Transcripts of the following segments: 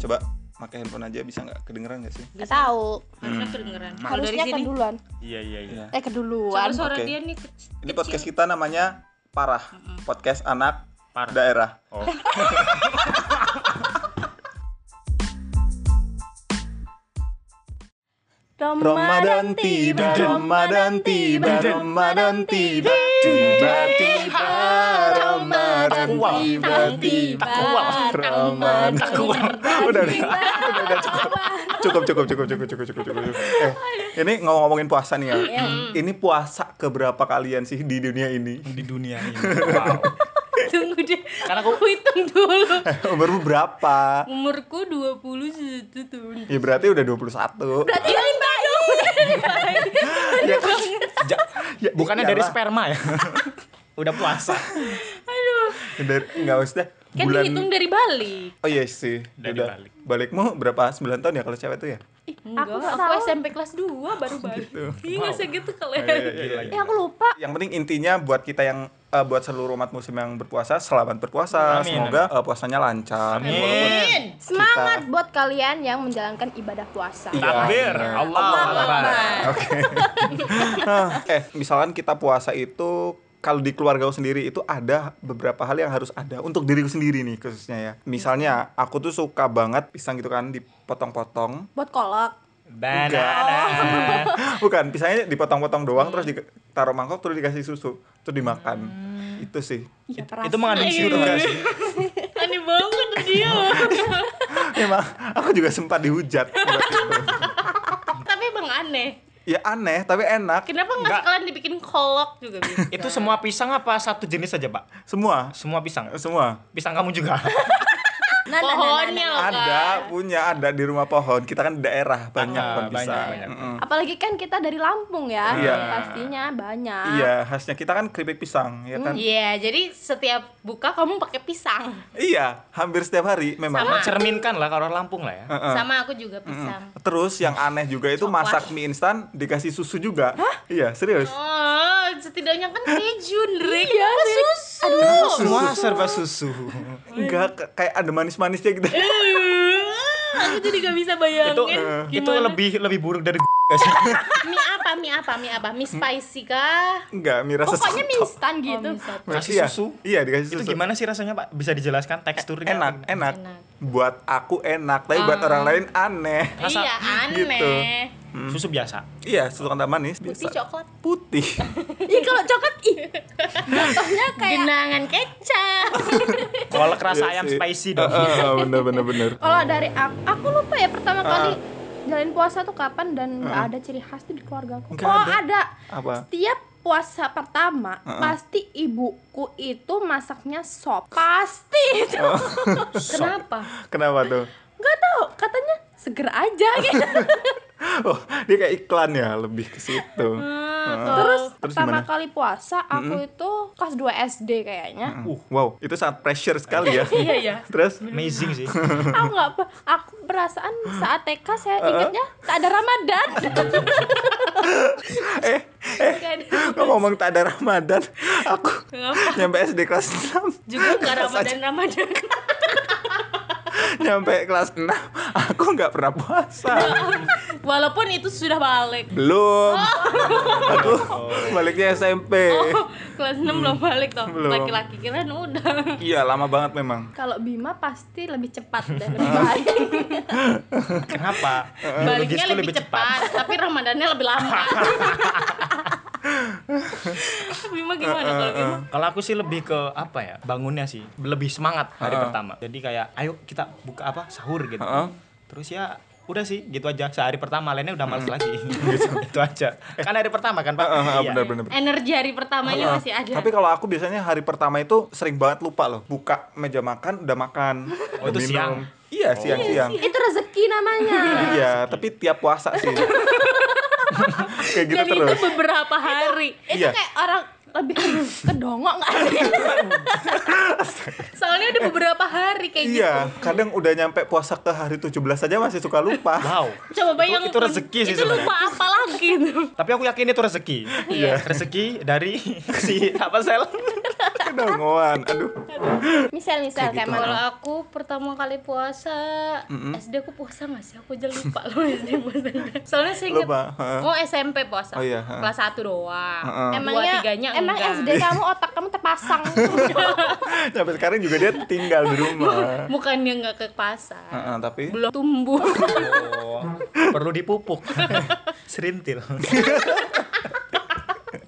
Coba pakai handphone aja bisa nggak kedengeran nggak sih? Gak tahu. Harusnya kedengeran. Kalau dari Harusnya sini. keduluan. Iya iya iya. Iya. Eh keduluan. Coba suara Oke. dia nih ke- Ini kecil. podcast kita namanya Parah. Podcast anak Parah. daerah. Oh. Ramadan tiba, Ramadan tiba, Ramadan tiba, tiba-tiba Ramadan tiba, tiba Ramadan. Udah, udah, udah, udah, cukup. Cukup, cukup, cukup, cukup, cukup, cukup, cukup. Eh, ini ngomong-ngomongin puasa nih ya. Ini puasa keberapa kalian sih di dunia ini? Di dunia ini. Wow. Tunggu deh. Karena aku hitung dulu. Umurmu berapa? Umurku 21 tahun. Ya berarti udah 21. Berarti lima dong. Ya, Ja- ya, Bukannya dari iyalah. sperma ya? Udah puasa. Dari, enggak usah Kan dihitung dari balik. Oh iya sih. Dari Udah. balik. Balikmu berapa? 9 tahun ya kalau cewek tuh ya? Enggak, nggak aku, tahu. SMP kelas 2 baru balik. Iya nggak segitu kalian. Gila, Eh aku lupa. Yang penting intinya buat kita yang eh, buat seluruh umat muslim yang berpuasa selamat berpuasa. Amin, Semoga eh, puasanya lancar. Amin. Walaupun Semangat buat kalian yang menjalankan ibadah puasa. Iya. Takbir. Allah Akbar. Oke. eh, misalkan kita puasa itu kalau di keluarga sendiri itu ada beberapa hal yang harus ada untuk diriku sendiri nih khususnya ya. Misalnya aku tuh suka banget pisang gitu kan dipotong-potong. Buat kolak. Banana. Bukan, pisangnya dipotong-potong doang terus ditaruh mangkok terus dikasih susu, terus dimakan. Itu sih. Iya, Itu mengandung sirup gak sih? Aneh banget dia. Emang aku juga sempat dihujat. Tapi emang aneh. Ya aneh, tapi enak. Kenapa nggak sekalian dibikin kolok juga bisa? Itu semua pisang apa satu jenis saja, Pak? Semua, Semua pisang. semua. Pisang kamu juga. Nah, nah, nah, nah, Pohonnya nah. loh Ada, punya, ada di rumah pohon. Kita kan daerah banyak Ah, pohon banyak, pisang. banyak. Mm-mm. Apalagi kan kita dari Lampung ya. Iya. Pastinya banyak. Iya, khasnya kita kan keripik pisang, ya kan? Iya, jadi setiap buka kamu pakai pisang. Iya, hampir setiap hari memang. Sama. Mencerminkan lah kalau orang Lampung lah ya. Heeh. Sama aku juga pisang. Terus yang aneh juga itu Coklat. masak mie instan dikasih susu juga. Iya, serius. Oh, setidaknya kan keju, Drake. Iya Apa sih. susu? Semua serba susu. Enggak kayak ada manis-manisnya gitu. Aku jadi gak bisa bayangin. itu gimana. itu lebih lebih buruk dari sih? mie apa? Mie apa? Mie apa? Mie spicy kah? Enggak, mie rasa Pokoknya mie instan gitu. Oh, mie. Kasih Iya, susu? Iya, dikasih Itu susu. gimana sih rasanya, Pak? Bisa dijelaskan teksturnya? Enak, enak, Enak. Buat aku enak, tapi buat orang lain aneh. Rasa- iya, aneh. gitu. Susu biasa. Iya, susu kental manis Putih biasa. coklat. Putih. Ih kalau coklat ih. Jatuhnya kayak Genangan kecap. Kolak rasa Iya ayam spicy dong. Heeh, bener bener bener. kalau dari aku, aku lupa ya pertama Ah. kali jalin puasa tuh kapan dan nggak ada ciri khas tuh di keluarga aku. Nggak oh ada. ada. Apa? Setiap puasa pertama Heeh. pasti ibuku itu masaknya sop. Pasti itu. Oh. Kenapa? Kenapa tuh? Nggak tahu katanya seger aja gitu. Oh, dia kayak iklan ya, lebih ke situ. Hmm, Heeh. Terus, Terus pertama gimana? kali puasa aku itu kelas 2 SD kayaknya. Uh, wow, itu sangat pressure sekali ya. Iya, iya. Terus Amazing sih. aku nggak apa aku perasaan saat TK saya ingatnya tak ada Ramadan. eh ngomong tak ada Ramadan, aku nyampe SD kelas 6. Juga nggak Ramadan Ramadan. Nyampe kelas 6, aku nggak pernah puasa. Walaupun itu sudah balik. Belum. Aku baliknya SMP. Oh, kelas 6 belum balik toh. Laki-laki kira udah. Iya, lama banget memang. Kalau Bima pasti lebih cepat dan lebih baik. Kenapa? Baliknya Biologisku lebih, cepat, tapi Ramadannya lebih lama. Bima gimana kalau Bima? Kalau aku sih lebih ke apa ya? Bangunnya sih lebih semangat hari Heeh. pertama. Jadi kayak ayo kita buka apa? sahur gitu. Terus ya udah sih gitu aja sehari pertama lainnya udah males lagi gitu. itu aja kan hari pertama kan pak Heeh, Iya. benar benar. Energi hari pertama ini masih ada. Tapi kalau aku biasanya hari pertama itu sering banget lupa loh. Buka meja makan udah makan. Oh, itu udah siang? Iya, siang-siang. itu rezeki namanya. Iya, tapi tiap puasa sih. Kayak gitu Dan itu terus. beberapa hari. Itu Iya. kayak orang lebih ke dongok nggak sih? Soalnya udah beberapa hari kayak gitu. Iya, kadang udah nyampe puasa ke hari 17 aja masih suka lupa. wow Coba bayangin. itu rezeki sih Itu lupa apa lagi tapi aku yakin itu rezeki Iya. rezeki dari si apa sel Kedongoan. Aduh. Misal misal Kayak kayak gitu. Kalau aku pertama kali puasa, Mm-mm. SD aku puasa nggak sih? Aku aja lupa loh SD puasanya. Soalnya saya ingat, Lupa, oh SMP puasa, Oh iya, kelas 1 doang. Heeh. Dua Emangnya tiganya emang. SD kamu otak kamu terpasang. Sampai sekarang juga dia tinggal di rumah. Bukannya nggak ke pasar, Heeh, tapi belum tumbuh. Oh, perlu dipupuk. Serintil.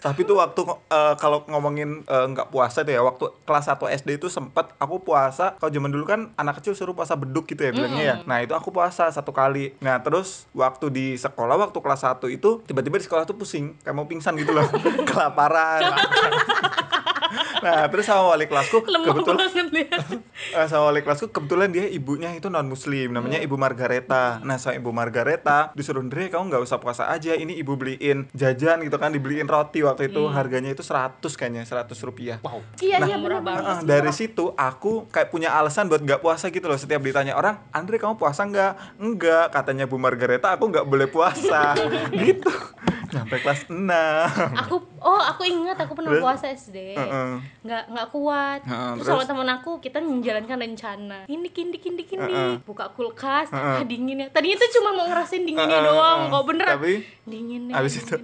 tapi tuh waktu eh, kalau ngomongin eh, nggak puasa tuh ya waktu kelas 1 SD itu sempet aku puasa kalau zaman dulu kan anak kecil suruh puasa beduk gitu ya bilangnya ya. Nah itu aku puasa satu kali. Nah terus waktu di sekolah waktu kelas 1 itu tiba-tiba di sekolah tuh pusing kayak mau pingsan gitu loh. Kelaparan nah terus sama wali kelasku Lemah kebetulan. Eh, sama wali kelasku kebetulan dia ibunya itu non muslim namanya ibu Margareta. Nah sama ibu Margareta disuruh Andre kamu nggak usah puasa aja ini ibu beliin jajan gitu kan dibeliin roti waktu itu. Harganya itu 100 kayaknya 100 rupiah. Wow. Iya Nah, iya murah banget. Heeh, dari situ aku kayak punya alasan buat nggak puasa gitu loh. Setiap ditanya orang Andre kamu puasa nggak? Enggak katanya Bu Margareta aku nggak boleh puasa. Gitu nyampe kelas 6 Aku oh aku ingat aku pernah Terus? puasa SD. Nggak nggak kuat. Terus, terus? sama temen aku kita menjalankan rencana. Ini kindi kindi kindi. Buka kulkas, Heeh. ah, dinginnya. Tadinya tuh cuma mau ngerasain dinginnya doang, kok beneran. Tapi? dinginnya. Abis itu?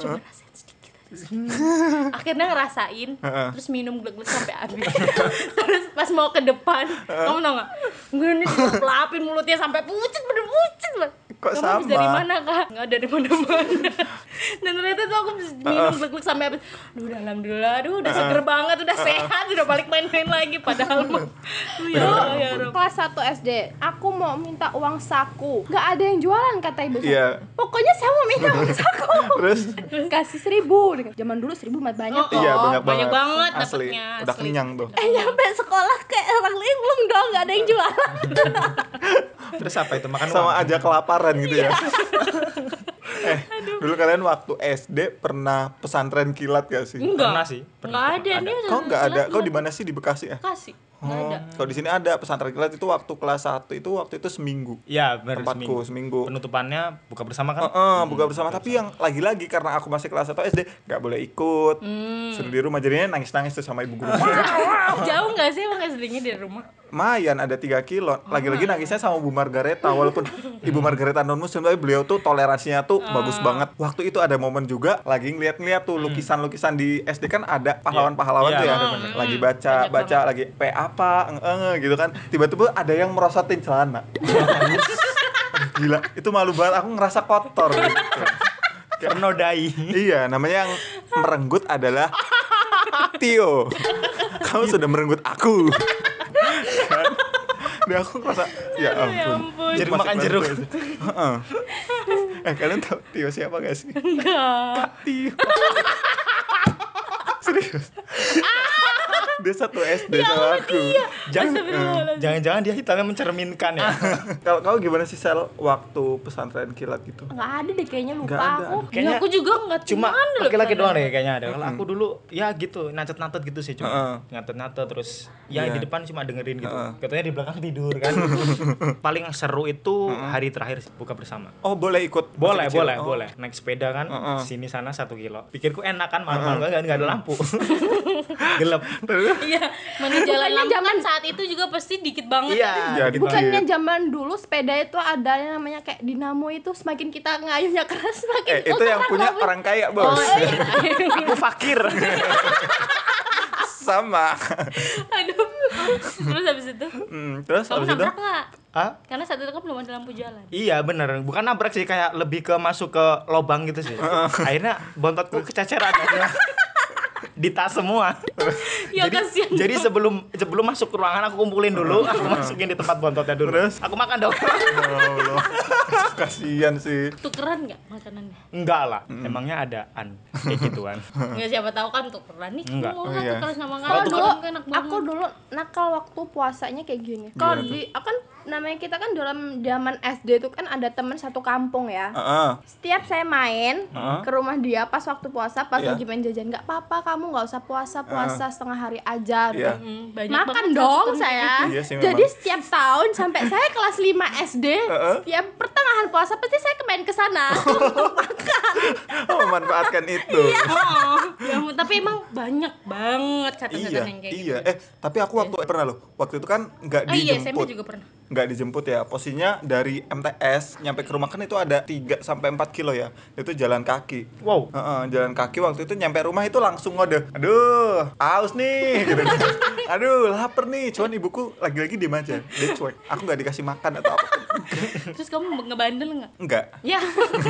Cuma rasain sedikit. Akhirnya ngerasain, terus minum glek-glek sampai habis. terus pas mau ke depan, kamu tau nggak? Gue ini pelapin mulutnya sampai pucet, bener pucet banget. Kok Kamu habis sama? dari mana kak? Nggak dari mana-mana. Dan ternyata tuh aku minum glek-glek sampai habis. Duh, udah alhamdulillah, aduh udah seger banget, udah sehat, udah balik main-main lagi. Padahal mah, Duh, ya ya. Kelas 1 SD, aku mau minta uang saku. Gak ada yang jualan kata ibu. Iya. Pokoknya saya mau minta uang saku. terus Kasih seribu. Zaman dulu seribu mah banyak Oh, iya oh, banyak banget banyak banget asli dapetnya, udah asli. kenyang tuh Eh nyampe sekolah kayak orang linglung dong, gak ada yang jualan. Terus apa itu? Makan sama uang? aja kelaparan gitu Iya. ya eh dulu kalian waktu SD pernah pesantren kilat gak sih Enggak. Pernah sih. Enggak ada, ini kau nggak ada kau di mana sih di Bekasi ya Kasih. Oh, kalau di sini ada pesantren kilat itu waktu kelas 1 itu waktu itu seminggu. Iya, benar Tempatku seminggu. Penutupannya buka bersama kan? Heeh, buka bersama tapi yang lagi-lagi karena aku masih kelas 1 SD nggak boleh ikut. Hmm. Suruh di rumah jadinya nangis-nangis tuh sama ibu guru. Jauh nggak sih emang SD-nya dari rumah? Mayan ada 3 kilo. Lagi-lagi nangisnya sama Bu Margareta walaupun Ibu Margareta non muslim tapi beliau tuh toleransinya tuh bagus banget. Waktu itu ada momen juga lagi ngeliat-ngeliat tuh lukisan-lukisan di SD kan ada pahlawan-pahlawan Iya, tuh ya. bener-bener. Lagi baca Banyak baca lagi P apa eng eng gitu kan. Tiba-tiba ada yang merosotin celana. Gila, itu malu banget aku ngerasa kotor gitu. Pernodai. Iya, namanya yang merenggut adalah Tio. Kamu sudah merenggut aku. Dan aku ngerasa, ya ampun. ampun. Jeruk Masih makan jeruk. eh, kalian tahu Tio siapa gak sih? Enggak. Tio. Serius. Dia satu SD sama aku. Jangan jangan-jangan dia hitamnya mencerminkan ya. Kalau kau gimana sih sel waktu pesantren kilat gitu? Nggak ada deh kayaknya lupa ada, aku. aduh. Kayaknya Ya, aku juga nggak cuma laki-laki doang deh kayaknya ada. Kalau aku dulu ya gitu, nacet-nacet gitu sih cuma. Nacet-nacet terus ya Iya. di depan cuma dengerin gitu. Katanya di belakang tidur kan. Paling seru itu hari terakhir buka bersama. Oh, boleh ikut? Boleh, boleh, Oh. boleh. Naik sepeda kan, sini sana satu kilo. Pikirku enak kan, malam-malam kan nggak ada lampu. Gelap. Iya, mana jalan Bukannya lampu zaman- kan saat itu juga pasti dikit banget. Iya, Ya, gitu. Bukannya zaman dulu sepeda itu ada yang namanya kayak dinamo itu semakin kita ngayuhnya keras semakin Eh, itu yang punya bagus. orang kaya, Oh, Bos. iya. Aku fakir. Sama. Aduh. Terus habis itu, Hmm, terus kamu habis itu? nabrak nggak? Hah? Karena saat itu kan belum ada lampu jalan. Iya bener, bukan nabrak sih kayak lebih ke masuk ke lobang gitu sih. Akhirnya bontotku kececeran di tas semua. Ya jadi, kasihan. jadi sebelum sebelum masuk ke ruangan aku kumpulin dulu, aku masukin di tempat bontotnya dulu. Terus? Aku makan dong. Ya Allah. Kasihan sih. Tukeran nggak makanannya? Enggak lah, emangnya adaan kayak gituan. Nggak siapa tahu kan tukeran nih. Enggak. Mau Oh, iya. tukeran sama Kalau dulu kan enak banget. aku dulu nakal waktu puasanya kayak gini. Kalau Gimana di aku kan namanya kita kan dalam zaman SD itu kan ada teman satu kampung ya. Heeh. Setiap saya main Heeh. ke rumah dia pas waktu puasa, pas Iya. lagi main jajan, nggak apa-apa kamu nggak usah puasa puasa setengah hari aja. Iya. Hmm, banyak Makan banget dong saya. Iya sih. Jadi setiap tahun sampai saya kelas 5 SD, Heeh. setiap pertengahan puasa pasti saya main ke sana. Oh, memanfaatkan itu. Oh, ya tapi emang banyak banget catatan-catatan Iya, yang kayak iya. gitu. Eh, tapi aku waktu pernah loh. Waktu itu kan nggak Oh iya, dijemput. juga pernah. Nggak dijemput ya. Posisinya dari MTS nyampe ke rumah kan itu ada 3 sampai 4 kilo ya. Itu jalan kaki. Wow. Heeh, jalan kaki waktu itu nyampe rumah itu langsung ngode. Aduh, haus nih gitu. Aduh, lapar nih. Cuman ibuku lagi-lagi diem aja. Dia cuek. Aku nggak dikasih makan atau apa. Terus kamu ngebandel nggak? Enggak. Ya,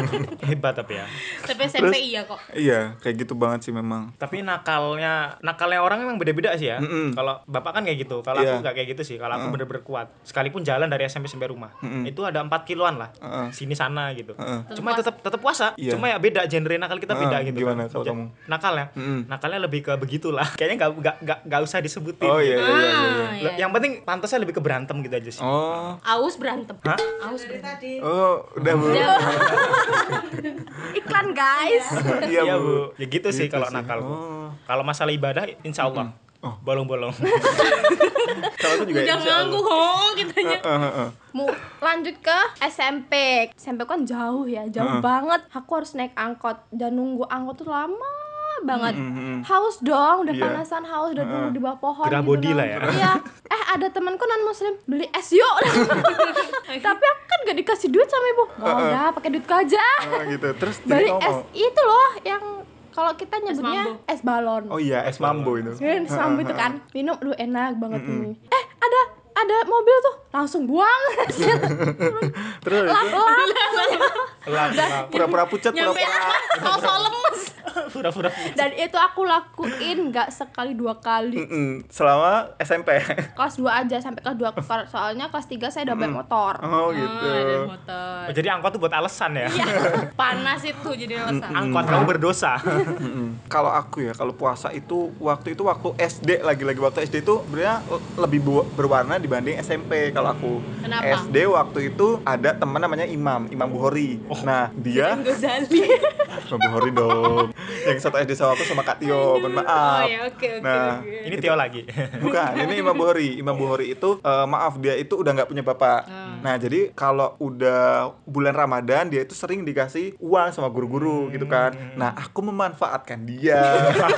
Hebat tapi ya. tapi SMP iya kok. Iya, kayak gitu banget sih memang. Tapi nakalnya nakalnya orang emang beda-beda sih ya. Mm-mm. Kalau bapak kan kayak gitu. Kalau Iya. aku nggak kayak gitu sih. Kalau aku bener-bener kuat. Sekalipun jalan dari SMP sampai rumah, Mm-mm. itu ada 4 kiloan lah. Heeh. Sini sana gitu. Heeh. Cuma tetap tetap puasa. Iya. Cuma ya beda genre nakal kita beda Heeh, gitu. gimana kan. kamu? Nakal ya. Mm-mm. Nakalnya lebih ke begitulah. Kayaknya nggak nggak nggak nggak usah disebutin. Oh iya, gitu. iya, iya. iya. Ah, iya. Yang penting pantasnya lebih ke berantem gitu aja sih. Oh. Aus berantem. Hah? Aus berantem. Oh, udah bu. Iklan guys. Iya, Iya, Bu. Ya gitu sih Gitu kalau nakal. Bu. Oh. Kalau masalah ibadah insya Allah. Oh. Bolong-bolong. Kalau aku juga Jangan insya Allah. nganggu hong kitanya. Heeh, heeh. Mau lanjut ke SMP. SMP kan jauh ya, jauh banget. Aku harus naik angkot dan nunggu angkot tuh lama banget. Mm, mm, mm. Haus dong, udah Iya. panasan haus, udah dulu di bawah pohon Gerah gitu body lah ya. Iya. Eh ada temanku non muslim beli es yuk. Tapi aku kan gak dikasih duit sama ibu. Oh, Heeh. udah pakai duitku aja. Oh, gitu. Terus Beli es itu loh yang kalau kita nyebutnya mambo. es balon. Oh iya, es mambo itu. Kan sambil itu kan minum lu enak banget ini. Eh ada ada mobil tuh langsung buang. Terus lap lap. Pura-pura pucat, pura-pura sosok lemes. Pura-pura. Dan itu aku lakuin nggak sekali dua kali. Mm-mm. selama SMP. Kelas 2 aja sampai kelas 2 soalnya kelas 3 saya udah bawa motor. Oh gitu. Ah, ada motor. Oh, jadi angkot tuh buat alasan ya. Iya. Panas itu jadi alasan. Angkot kamu berdosa. Mm-mm. Kalau aku ya, kalau puasa itu waktu itu waktu SD lagi-lagi waktu SD itu sebenarnya lebih berwarna dibanding SMP kalau aku. Kenapa? SD waktu itu ada teman namanya Imam, Imam Buhori. Nah, dia. Imam Buhori dong. Yang satu SD sama aku sama Kak Tio, mohon maaf. Oh ya oke oke Nah, oke. Ini Tio lagi. Bukan, ini Imam Bukhari. Imam Bukhari itu eh, maaf dia itu udah nggak punya bapak. Nah, jadi kalau udah bulan Ramadan dia itu sering dikasih uang sama guru-guru gitu kan. Nah, aku memanfaatkan dia.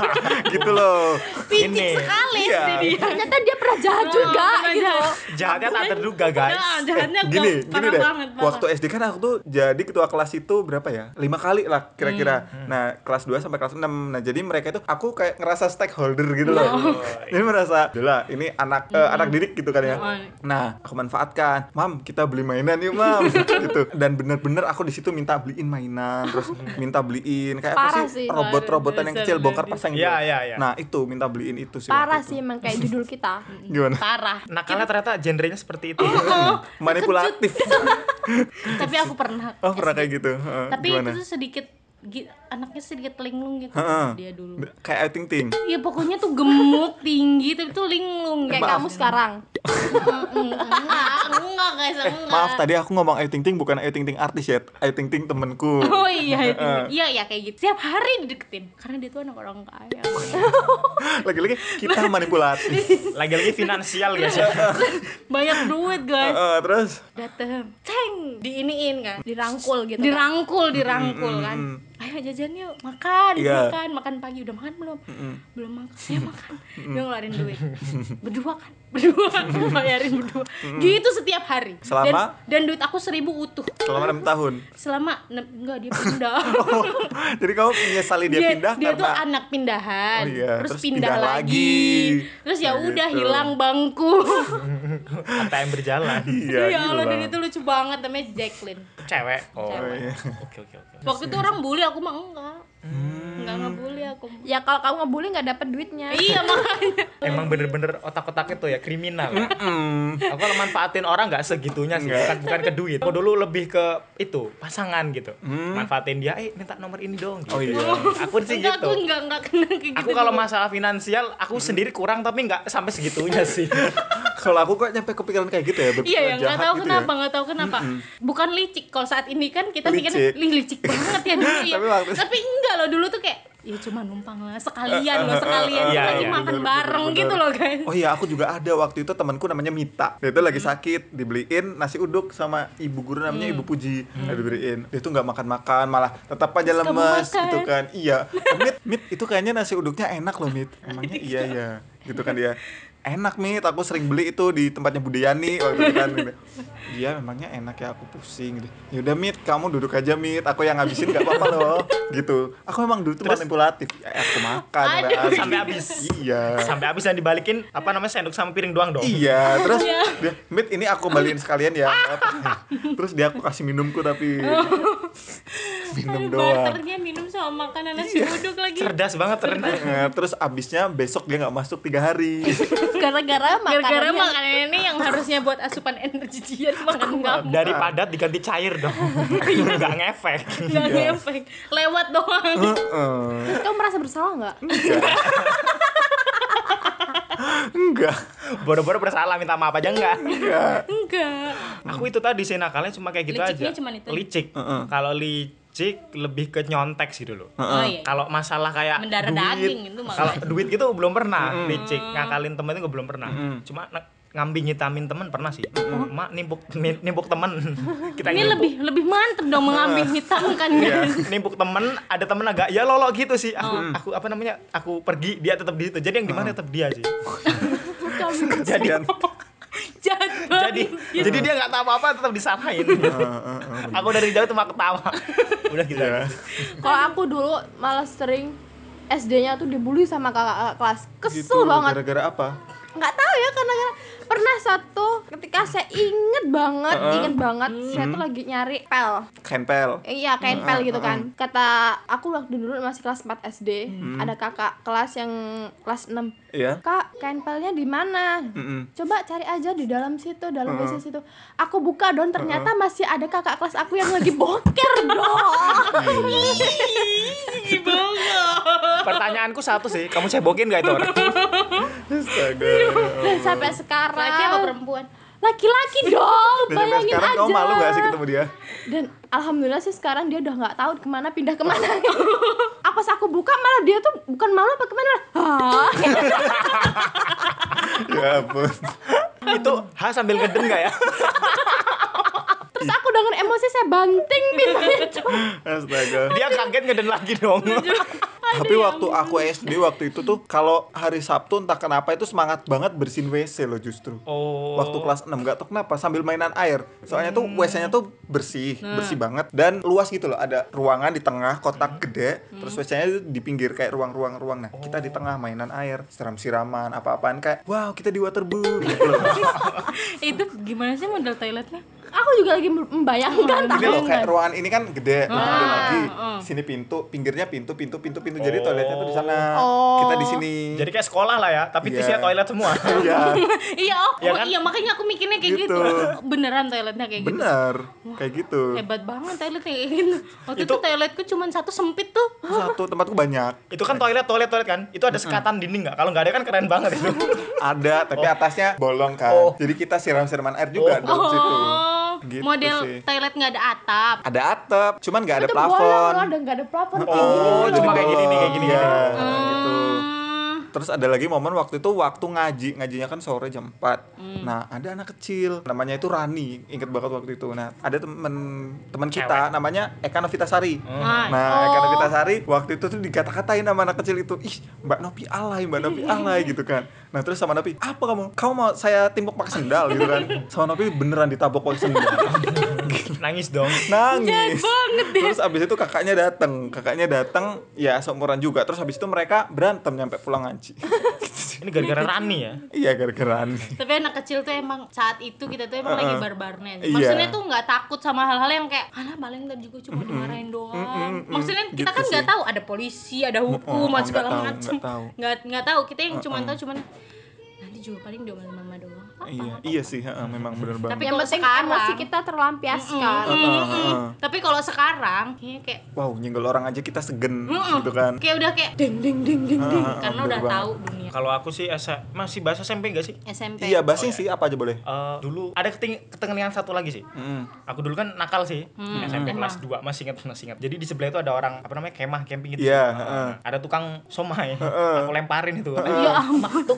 gitu loh. Picik Ini. sekali Iya. sih dia. Ternyata dia pernah jahat juga gitu. jahat. Jahatnya tak terduga guys. Nah, jahatnya Eh, gini, gini parah deh. banget. parah. Waktu SD kan aku tuh jadi ketua kelas itu berapa ya? Lima kali lah kira-kira. Hmm. Nah, kelas 2 sampai kelas 6. Nah, jadi mereka itu aku kayak ngerasa stakeholder gitu loh. Oh. Jadi merasa, "Lah, ini anak eh, anak didik gitu kan ya." Nah, aku manfaatkan. "Mam, kita beli mainan yuk, Mam." gitu. Dan bener-bener aku di situ minta beliin mainan, terus minta beliin kayak Parah apa sih. sih? Robot-robotan yang kecil bongkar pasang gitu. Iya, iya, iya. Nah, itu minta beliin itu sih. Parah sih emang kayak judul kita. Gimana? Parah. Nakalnya ternyata genrenya seperti itu. Manipulatif. Tapi aku pernah. oh, pernah kayak gitu. Heeh, Tapi gimana? itu tuh sedikit anaknya sedikit linglung gitu Heeh. dia dulu. Kayak Ayu Ting Ting. Ya pokoknya tuh gemuk tinggi tapi tuh linglung Kayak Maaf. kamu sekarang. enggak enggak guys Eh, enggak. maaf tadi aku ngomong Ayu Ting Ting bukan Ayu Ting Ting artis ya, Ayu Ting Ting temenku. Oh iya. Iya ya kayak gitu. Tiap hari dideketin karena dia tuh anak orang kaya. Lagi-lagi kita manipulatif. Lagi-lagi finansial guys ya. Banyak duit guys. Heeh, terus Dateng, ceng, diiniin kan. Dirangkul gitu. kan. Dirangkul, dirangkul kan. Ayo jajan yuk, makan, Iya. makan, makan pagi udah makan belum? Belum makan. Ya makan. Dia ngeluarin duit. Berdua kan? Berdua. Bayarin berdua. Gitu setiap hari. Selama? Dan, dan duit aku seribu utuh. selama enam tahun. Selama nem- enggak dia pindah. Oh, jadi kamu menyesali dia, pindah dia karena tuh anak pindahan Oh iya, terus, terus pindah, pindah lagi. lagi. terus ya Nah, udah gitu. hilang bangku ATM berjalan. Iya, ya Allah dan itu lucu banget namanya Jacqueline Cewek. Oh. Cewek. Oke oke oke. waktu itu orang bully aku mah enggak nggak ngebully aku Ya kalau kamu ngebully nggak dapet duitnya. iya makanya Emang bener-bener otak-otak itu ya kriminal. Mm. Aku kalau manfaatin orang nggak segitunya sih, bukan bukan ke duit. Aku dulu lebih ke itu pasangan gitu. Manfaatin dia, eh minta nomor ini dong. Gitu. Oh, iya. Aku sih Enggak, gitu. aku nggak nggak kena kayak gitu Aku kalau masalah finansial, aku sendiri kurang tapi nggak sampai segitunya sih. Kalau aku kok nyampe kepikiran kayak gitu ya, Iya berpikiran ya, nggak tahu gitu kenapa, ya. nggak tahu kenapa. Bukan licik. Kalau saat ini kan kita pikir Licik. "Lih, licik banget ya dulu ya. Tapi Tapi enggak loh dulu tuh kayak ya cuma numpang lah sekalian loh sekalian Iya, lagi iya. makan Bener, bareng bener, gitu bener. loh guys. Oh iya, aku juga ada waktu itu temanku namanya Mita. Dia itu lagi sakit, dibeliin nasi uduk sama ibu guru namanya Ibu Puji. Nah, dibeliin. Dia tuh nggak makan-makan, malah tetap aja Terus lemes makan. gitu kan. Iya. Mit, Mit, itu kayaknya nasi uduknya enak loh, Mit. Emangnya iya ya. Gitu kan dia. Enak, Mit. Aku sering beli itu di tempatnya Budayani waktu itu kan. Gitu. Iya, memangnya enak ya aku pusing gitu. Ya udah, Mit, kamu duduk aja, Mit. Aku yang ngabisin nggak apa-apa loh. Gitu. Aku memang dulu tuh manipulatif. Ya, aku makan Aduh. udah Sampai habis. Iya. Sampai habis dan dibalikin apa namanya sendok sama piring doang dong. Iya, terus dia, Mit ini aku balikin sekalian ya. nggak apa." terus dia aku kasih minumku tapi minum doang. Barternya minum sama makanan nasi uduk lagi. Cerdas banget ternyata. Nah, terus abisnya besok dia nggak masuk tiga hari. Gara-gara Gara-gara makanannya makanan ini yang harusnya buat asupan energi dia makan kamu. Dari padat diganti cair dong. Nggak ngefek. Nggak ngefek. Lewat doang. Heeh. kamu merasa bersalah nggak? Enggak. Boro-boro bersalah minta maaf aja enggak? Enggak. Enggak. Aku itu tadi sih nakalnya cuma kayak gitu Liciknya aja. cuman itu. Licik. Heeh. Kalau licik lebih ke nyontek sih dulu. Oh iya. Kalau masalah kayak Mendarah duit, daging itu. Kalau duit gitu belum pernah licik. Ngakalin temen itu gue belum pernah. Mm-mm. Cuma ngambing ngitamin temen pernah sih. Mak nimpuk ni- nimpuk temen. Kita Ini nimpuk. lebih lebih mantep dong mengambil hitam kan Iya. guys. nimpuk temen ada temen agak ya lolo gitu sih aku aku apa namanya aku pergi dia tetap di situ jadi yang di mana tetap dia sih jadi Jadi jadi dia nggak tahu apa apa tetap disalahin Heeh, heeh, heeh. aku dari jauh cuma ketawa udah gitu aja. Kalau aku dulu malah sering SD-nya tuh dibully sama kakak kelas. Kesel Gitu, banget. Gara-gara apa? Nggak tahu ya karena pernah satu ketika saya inget banget Heeh. inget banget saya tuh lagi nyari pel. Kenpel. iya kain pel gitu kan. kata aku waktu dulu masih kelas 4 SD ada kakak kelas yang kelas 6 Iya. kak kain pelnya di mana? Coba cari aja di dalam situ dalam WC situ. Aku buka don ternyata masih ada kakak kelas aku yang lagi boker dong. Pertanyaanku satu sih kamu cebokin gak itu orang Astaga. dan sampai sekarang Laki apa perempuan? laki-laki dong Dan sampai bayangin sekarang aja kamu malu gak sih ketemu dia? dan alhamdulillah sih sekarang dia udah nggak tahu ke mana pindah ke mana apa aku buka malah dia tuh bukan malu apa ke mana Hah? Ya ampun. itu H sambil ngeden gak ya terus aku dengan emosi saya banting pintunya. Astaga. dia kaget ngeden lagi dong Tapi waktu aku SD waktu itu tuh kalau hari Sabtu entah kenapa itu semangat banget bersihin WC loh justru. oh Waktu kelas 6 gak tau kenapa sambil mainan air. Soalnya tuh WC-nya tuh bersih, bersih banget dan luas gitu loh. Ada ruangan di tengah, kotak gede, terus WC-nya itu di pinggir kayak ruang-ruang ruang. Nah, kita di tengah mainan air, siram-siraman, apa-apaan kayak wow, kita di waterboom gitu loh. Itu gimana sih model toiletnya? Aku juga lagi membayangkan Ini loh kayak ruangan ini kan gede, nah, gede lagi. ah. Sini pintu, pinggirnya pintu, pintu, pintu, pintu. Jadi Oh. toiletnya tuh di sana. Oh. Kita di sini. jadi kayak sekolah lah ya tapi Iya. isinya toilet semua Iya. iya, oh, Ya oh, kan? iya makanya aku mikirnya kayak gitu. Gitu. Beneran toiletnya kayak gitu. Bener, kayak gitu. Hebat banget toiletnya kayak gitu. Waktu itu, Itu- toiletku cuma satu sempit tuh. Satu tempatku banyak. itu kan toilet toilet toilet kan itu ada sekatan dinding nggak kalau nggak ada kan keren banget itu Ada, tapi atasnya bolong kan. Oh. Jadi kita siram-siraman air juga Oh. dalam situ. Oh, Gitu model sih. toilet nggak ada atap. Ada atap, cuman nggak ada plafon. dan nggak ada plafon kayak Oh, gini loh. cuma kayak gini nih, kayak gini, Iya, gini. gitu. Hmm. Terus ada lagi momen waktu itu waktu ngaji, ngajinya kan sore jam 4 Hmm. Nah, ada anak kecil, namanya itu Rani, inget banget waktu itu. Nah, ada temen temen kita namanya Eka Novitasari. Ah, Nah, Eka Novitasari waktu itu tuh dikata-katain sama anak kecil itu, ih Mbak Novi alay, Mbak Novi alay gitu kan. Nah, terus sama Novi, apa kamu? Kamu mau saya timbuk pakai sendal gitu kan? Sama Novi beneran ditabok pakai sendal. Nangis dong. nangis terus abis itu kakaknya datang kakaknya datang ya seumuran juga terus habis itu mereka berantem nyampe pulang ngaji Ini gara-gara Rani ya. iya gara-gara aneh. tapi anak kecil tuh emang saat itu kita tuh emang Uh-uh. lagi barbarnya Iya. maksudnya tuh nggak takut sama hal-hal yang kayak alah paling tadi juga cuma dimarahin doang maksudnya kita Gitu kan nggak tahu ada polisi ada hukum oh, segala macam nggak tahu. nggak nggak tahu kita yang cuma tahu cuman juga paling diomelin mama doang Apa? iya iya sih heeh, memang bener banget Tapi yang kalau penting sekarang- emosi kita terlampiaskan Heeh, heeh. tapi kalau sekarang kayaknya kayak wow nyenggol orang aja kita segen Mm-mm. gitu kan kayak udah kayak ding ding ding ding ding karena udah banget. tahu dunia Kalau aku sih S- masih bahasa SMP enggak sih? SMP iya basing sih apa aja boleh Eh, dulu ada keting satu lagi sih. Mm. Aku dulu kan nakal sih SMP emang. kelas 2 masih ingat masih ingat. Jadi di sebelah itu ada orang apa namanya kemah camping gitu. Iya, sih. heeh. Ada tukang somai. Heeh. Aku lemparin itu. ya ampun gitu.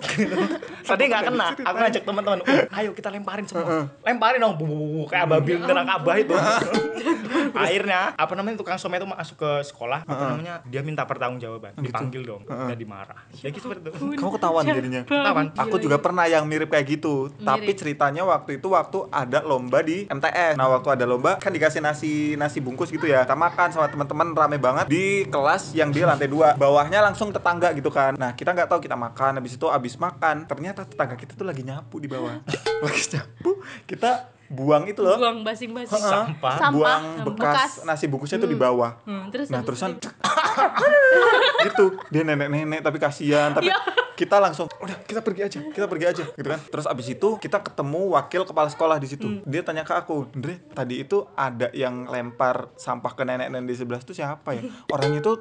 Tadi nggak kena. Aku ngajak teman-teman, "Uh, ayo kita lemparin semua. Lemparin dong, bu, kayak ababil nerang abah itu. Akhirnya apa namanya tukang somai itu masuk ke sekolah, apa namanya dia minta pertanggungjawaban, dipanggil dong, dan dimarah. Ya gitu seperti itu. kamu ketahuan jadinya Ketahuan. Aku juga pernah yang mirip kayak gitu. Tapi ceritanya waktu itu waktu ada lomba di MTS. Nah, waktu ada lomba kan dikasih nasi nasi bungkus gitu ya. Kita makan sama teman-teman rame banget di kelas yang di lantai dua. Bawahnya langsung tetangga gitu kan. Nah, kita nggak tahu kita makan habis itu habis makan, ternyata tetangga kita tuh lagi nyapu di bawah. Lagi nyapu, kita buang itu loh. buang basing-basing. Sampah. Sampah. buang Bekas. bekas, nasi bungkusnya tuh di bawah. Hmm, terus Nah terusan itu- gitu dia nenek-nenek tapi kasihan tapi Ya. Kita langsung udah kita pergi aja kita pergi aja gitu kan terus abis itu kita ketemu wakil kepala sekolah di situ dia tanya ke aku Andre tadi itu ada yang lempar sampah ke nenek-nenek di sebelah itu siapa ya orangnya itu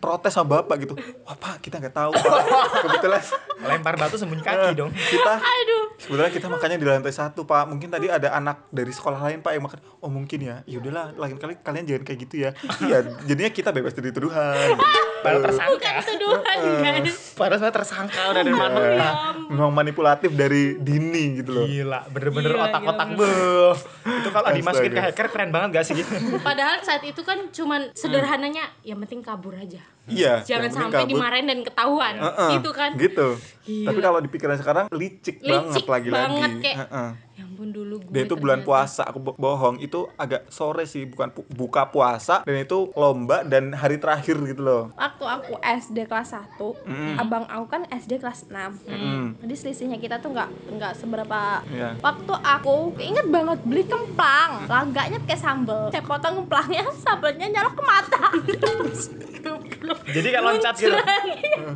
protes sama bapak gitu wah pak kita nggak tahu pak kebetulan Lempar batu sembunyi kaki dong. kita aduh Sebenarnya kita makannya di lantai satu pak. Mungkin tadi ada anak dari sekolah lain pak yang makan. Oh mungkin ya. Ya udahlah, lain kali kalian jangan kayak gitu ya. Iya, jadinya kita bebas dari tuduhan. Padahal bukan tersangka. tuduhan guys Padahal saya tersangka udah dari mana. Ya, memang manipulatif dari dini gitu loh. Gila, bener-bener Gila, otak-otak gila, beuh. Itu kalau dimasukin ke hacker keren banget gak sih gitu? padahal saat itu kan cuman sederhananya yang penting kabur aja Iya. jangan sampai kabut. dimarahin dan ketahuan Heeh, gitu kan Gitu. Gila. Tapi kalau dipikirin sekarang licik, banget Licik lagi-lagi. banget, kayak- Heeh. ya ampun dulu gue Dan itu bulan puasa, aku bo- bohong. Itu agak sore sih, bukan pu- buka puasa. Dan itu lomba dan hari terakhir gitu loh. Waktu aku SD kelas 1, abang aku kan SD kelas 6. Mm. Jadi selisihnya kita tuh nggak nggak seberapa. Iya. Waktu aku inget banget beli kemplang, laganya pakai sambel. Saya potong kemplangnya, sambelnya nyalok ke mata. Jadi kayak loncat gitu.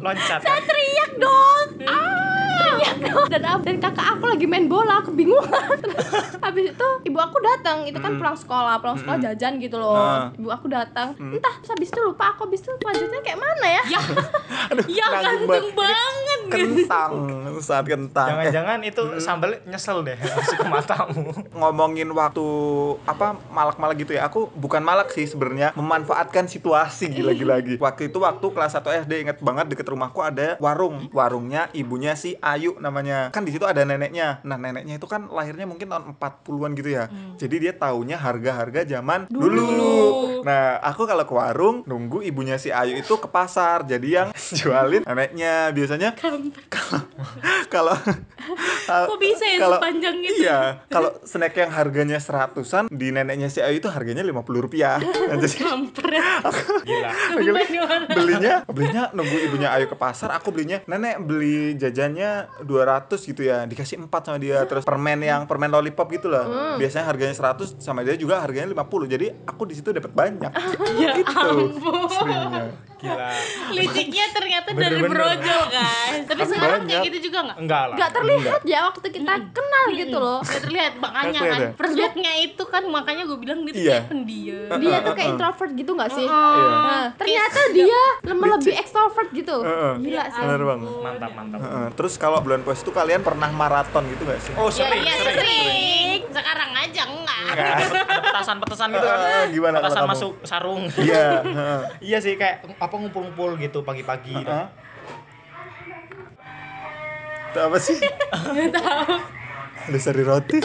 Loncat. Saya teriak dong. Ah, teriak dong. Dan, dan kakak aku lagi main bola, kebingungan. Terus habis itu ibu aku datang, itu kan pulang sekolah, pulang sekolah jajan gitu loh. Nah. Ibu aku datang. Entah, terus habis itu lupa aku habis itu lanjutnya kayak mana ya? ya ya nanggung ganteng banget. banget Kentang, saat kentang. Jangan-jangan itu sambal nyesel deh masuk ke matamu. ngomongin waktu apa malak-malak gitu ya aku bukan malak sih sebenarnya memanfaatkan situasi gila-gila lagi waktu itu waktu kelas 1 SD inget banget deket rumahku ada warung warungnya ibunya si Ayu namanya. Kan di situ ada neneknya. Nah neneknya itu kan lahirnya mungkin tahun 40-an gitu ya. Jadi dia taunya harga-harga zaman dulu. nah aku kalau ke warung nunggu ibunya si Ayu itu ke pasar. Jadi yang jualin neneknya. Biasanya kalau kalau Kok bisa ya kalau- sepanjang itu? Iya, kalau snack yang harganya seratusan di neneknya si Ayu itu harganya lima puluh rupiah. Nah, jadi Gila. Belinya belinya nunggu ibunya Ayu ke pasar, aku belinya nenek beli jajannya 200 gitu ya, dikasih empat sama dia. Terus permen yang permen lollipop gitu lah. Biasanya harganya 100 sama dia juga harganya 50. Jadi aku di situ dapat banyak. ya gitu. ampun Seringnya. Gila. liciknya ternyata dari Bener-bener. brojol guys tapi Tapi sekarang kayak banyak. gitu juga nggak Enggak lah. Gak terlihat ya waktu kita kenal gitu loh. Nggak terlihat makanya Nggak kan terlihat. perlooknya itu kan makanya gue bilang dia tuh Iya. kayak pendiam Dia tuh kayak introvert gitu gak sih? Iya. Nah, ternyata dia lebih lebih ekstrovert gitu. Heeh. Gila sih. Bener banget. Mantap, mantap. Heeh. Terus kalau bulan puasa itu kalian pernah maraton gitu gak sih? Oh, Iya, sering, iya sering. sering. Sekarang aja enggak. Ada petasan-petasan gitu kan. Eh, gimana kalau Petasan kamu? masuk sarung. Iya. heeh. iya sih kayak apa ngumpul-ngumpul gitu pagi-pagi. Heeh. Itu apa sih? Ada sari roti.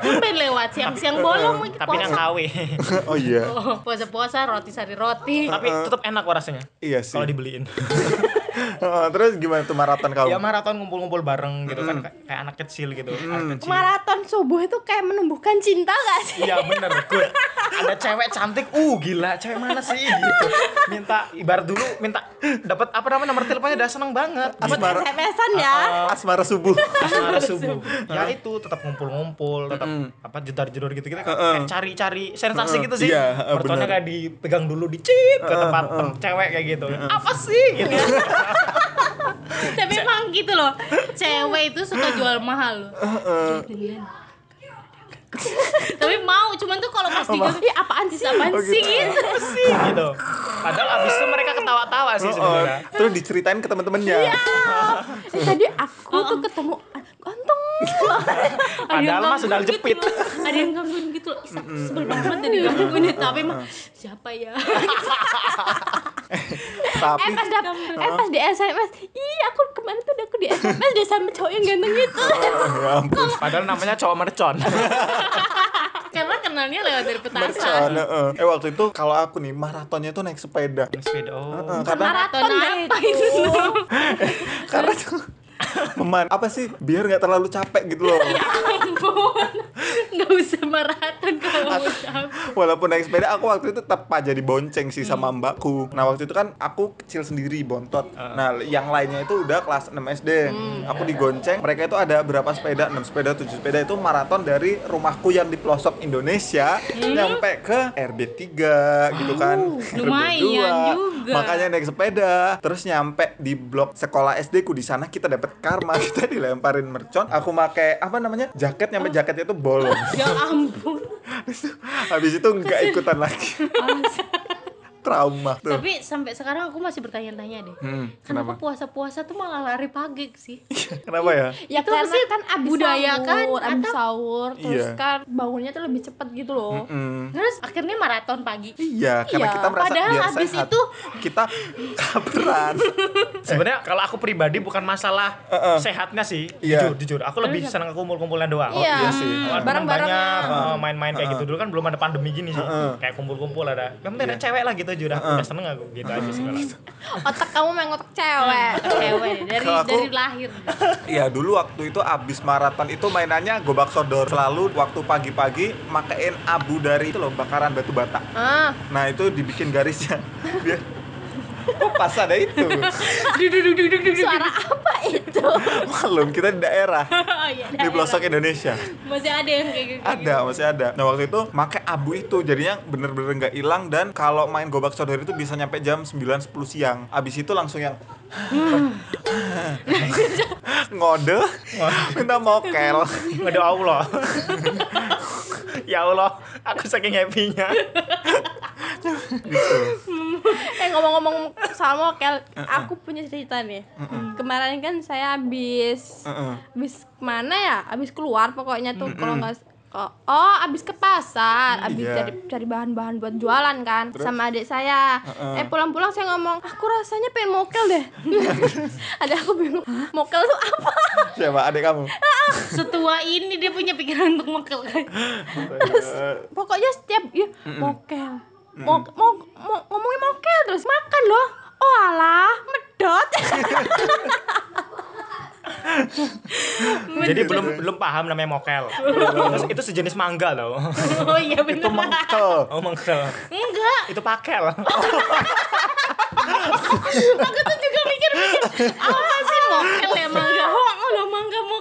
Tumben lewat siang-siang bolong lagi Tapi yang. KW. Oh iya. Oh, puasa-puasa roti sari roti. Tapi tetap enak rasanya Iya sih. kalau dibeliin. Oh, terus gimana tuh maraton kamu? Ya maraton ngumpul-ngumpul bareng gitu kan kayak kayak anak kecil gitu. Anak kecil. Maraton subuh itu kayak menumbuhkan cinta gak sih? Iya bener, good. Ada cewek cantik, uh gila, cewek mana sih gitu. Minta ibarat dulu minta dapat apa namanya nomor teleponnya udah seneng banget. Asmara. SMS-an ya. Asmara subuh. Asmara subuh. Ya itu tetap ngumpul-ngumpul, tetap apa jedar-jedor gitu kita kayak cari-cari sensasi gitu sih. Iya, heeh, Mertuanya kayak dipegang dulu dicit ke tempat tem- cewek kayak gitu. Apa sih gitu. Tapi emang gitu loh. Cewek itu suka jual mahal loh. Beneran. Tapi mau, cuman tuh kalau pas digang, ih apaan sih, apaan Oh, sih gitu. gitu. Apa sih gitu. Padahal abis itu mereka ketawa-tawa sih Oh, sebenarnya. terus diceritain ke teman-temannya. Eh, tadi aku tuh ketemu anak ganteng. Padahal mah sudah gitu jepit. Ada yang gangguin gitu loh. Sebel banget tadi gangguin tapi mah siapa ya? Tapi Eh pas dap, eh pas di SMS, ih aku kemarin tuh udah aku di SMS dia sama cowok yang ganteng gitu. ya ampun. Padahal namanya cowok mercon. Karena kenalnya lewat dari petasan. Mercon, heeh. Eh waktu itu kalau aku nih maratonnya tuh naik sepeda. Sepeda. Oh. Heeh, karena Maraton apa itu? karena tuh meman apa sih? Biar nggak terlalu capek gitu loh. Ampun. Nggak usah maraton kalau walaupun naik sepeda aku waktu itu tetap aja dibonceng sih sama mbakku. Nah waktu itu kan aku kecil sendiri bontot. Nah yang lainnya itu udah kelas 6 SD aku digonceng. Mereka itu ada berapa sepeda? 6 sepeda 7 sepeda. Itu maraton dari rumahku yang di pelosok Indonesia nyampe ke RB 3 gitu kan. RB lumayan 2. juga. makanya naik sepeda. Terus nyampe di blok sekolah SD ku di sana kita dapat karma. Kita dilemparin mercon aku pakai apa namanya jaket nyampe jaketnya itu bolong. Ya ampun. Habis itu nggak ikutan lagi trauma tuh tapi sampai sekarang aku masih bertanya-tanya deh Hmm, kenapa puasa-puasa tuh malah lari pagi sih kenapa ya Ya Itu karena pasti kan abis budaya sahur, kan, abis atau- sahur, terus Iya. kan bangunnya tuh lebih cepet gitu loh. Hmm. terus akhirnya maraton pagi Iya, karena Iya, kita merasa padahal biar habis sehat. itu- kita kabaran. Sebenarnya kalau aku pribadi bukan masalah Heeh. sehatnya sih, Iya. jujur jujur. Aku lebih senang kumpul-kumpulan doang. Iya. iya sih. Bareng-bareng. banyak eh, main-main kayak gitu dulu kan belum ada pandemi gini sih. Heeh. Kayak kumpul-kumpul ada. Yang penting ada cewek lah gitu aja udah. Udah seneng aku gitu aja sih kalau. Otak kamu main otak cewek. cewek dari aku- dari lahir Iya, dulu waktu itu abis maraton itu mainannya gobak sodor. Selalu waktu pagi-pagi makein abu dari itu loh, bakaran batu bata. Ah, Nah, itu dibikin garisnya. Biar Kok pas ada itu? suara apa itu? Malum, kita di daerah. oh iya Di pelosok Indonesia. masih ada yang kayak gitu Ada, masih ada. Nah waktu itu pakai abu itu jadinya bener-bener nggak hilang dan kalau main gobak sodor itu bisa nyampe jam 9-10 siang. Abis itu langsung yang ngode minta mokel. Ada Allah. ya Allah, aku saking happy-nya. Gitu. eh ngomong-ngomong soal mokel, aku punya cerita nih. Kemarin kan saya habis habis ke mana ya? Habis keluar pokoknya tuh kalau nggak Oh, oh, abis ke pasar, abis Iya. cari cari bahan-bahan buat jualan kan, sama adik saya. Heeh. Eh pulang-pulang saya ngomong, aku rasanya pengen mokel deh. Ada aku bingung, "Hah? mokel tuh apa? Siapa adik kamu? setua ini dia punya pikiran untuk mokel kan Pokoknya setiap ya mokel, mau mau mau ngomongin mokel terus makan loh. Oh alah, medot. Jadi belum belum paham namanya mokel. Terus itu sejenis mangga loh. oh iya itu bener mengkel. Oh mangkel. enggak Itu pakel. aku tuh juga mikir-mikir apa sih mokel ya mangga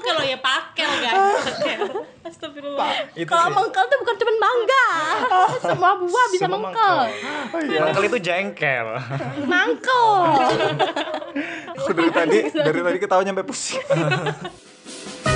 oh udah mangga mokel oh ya pakel kan pakel astagfirullah Kalau sih. mengkel tuh bukan cuma mangga, semua buah bisa Semua mengkel. Oh, iya. Mangkel itu jengkel. Mangkel. Aku dari tadi dari tadi ketawa nyampe pusing.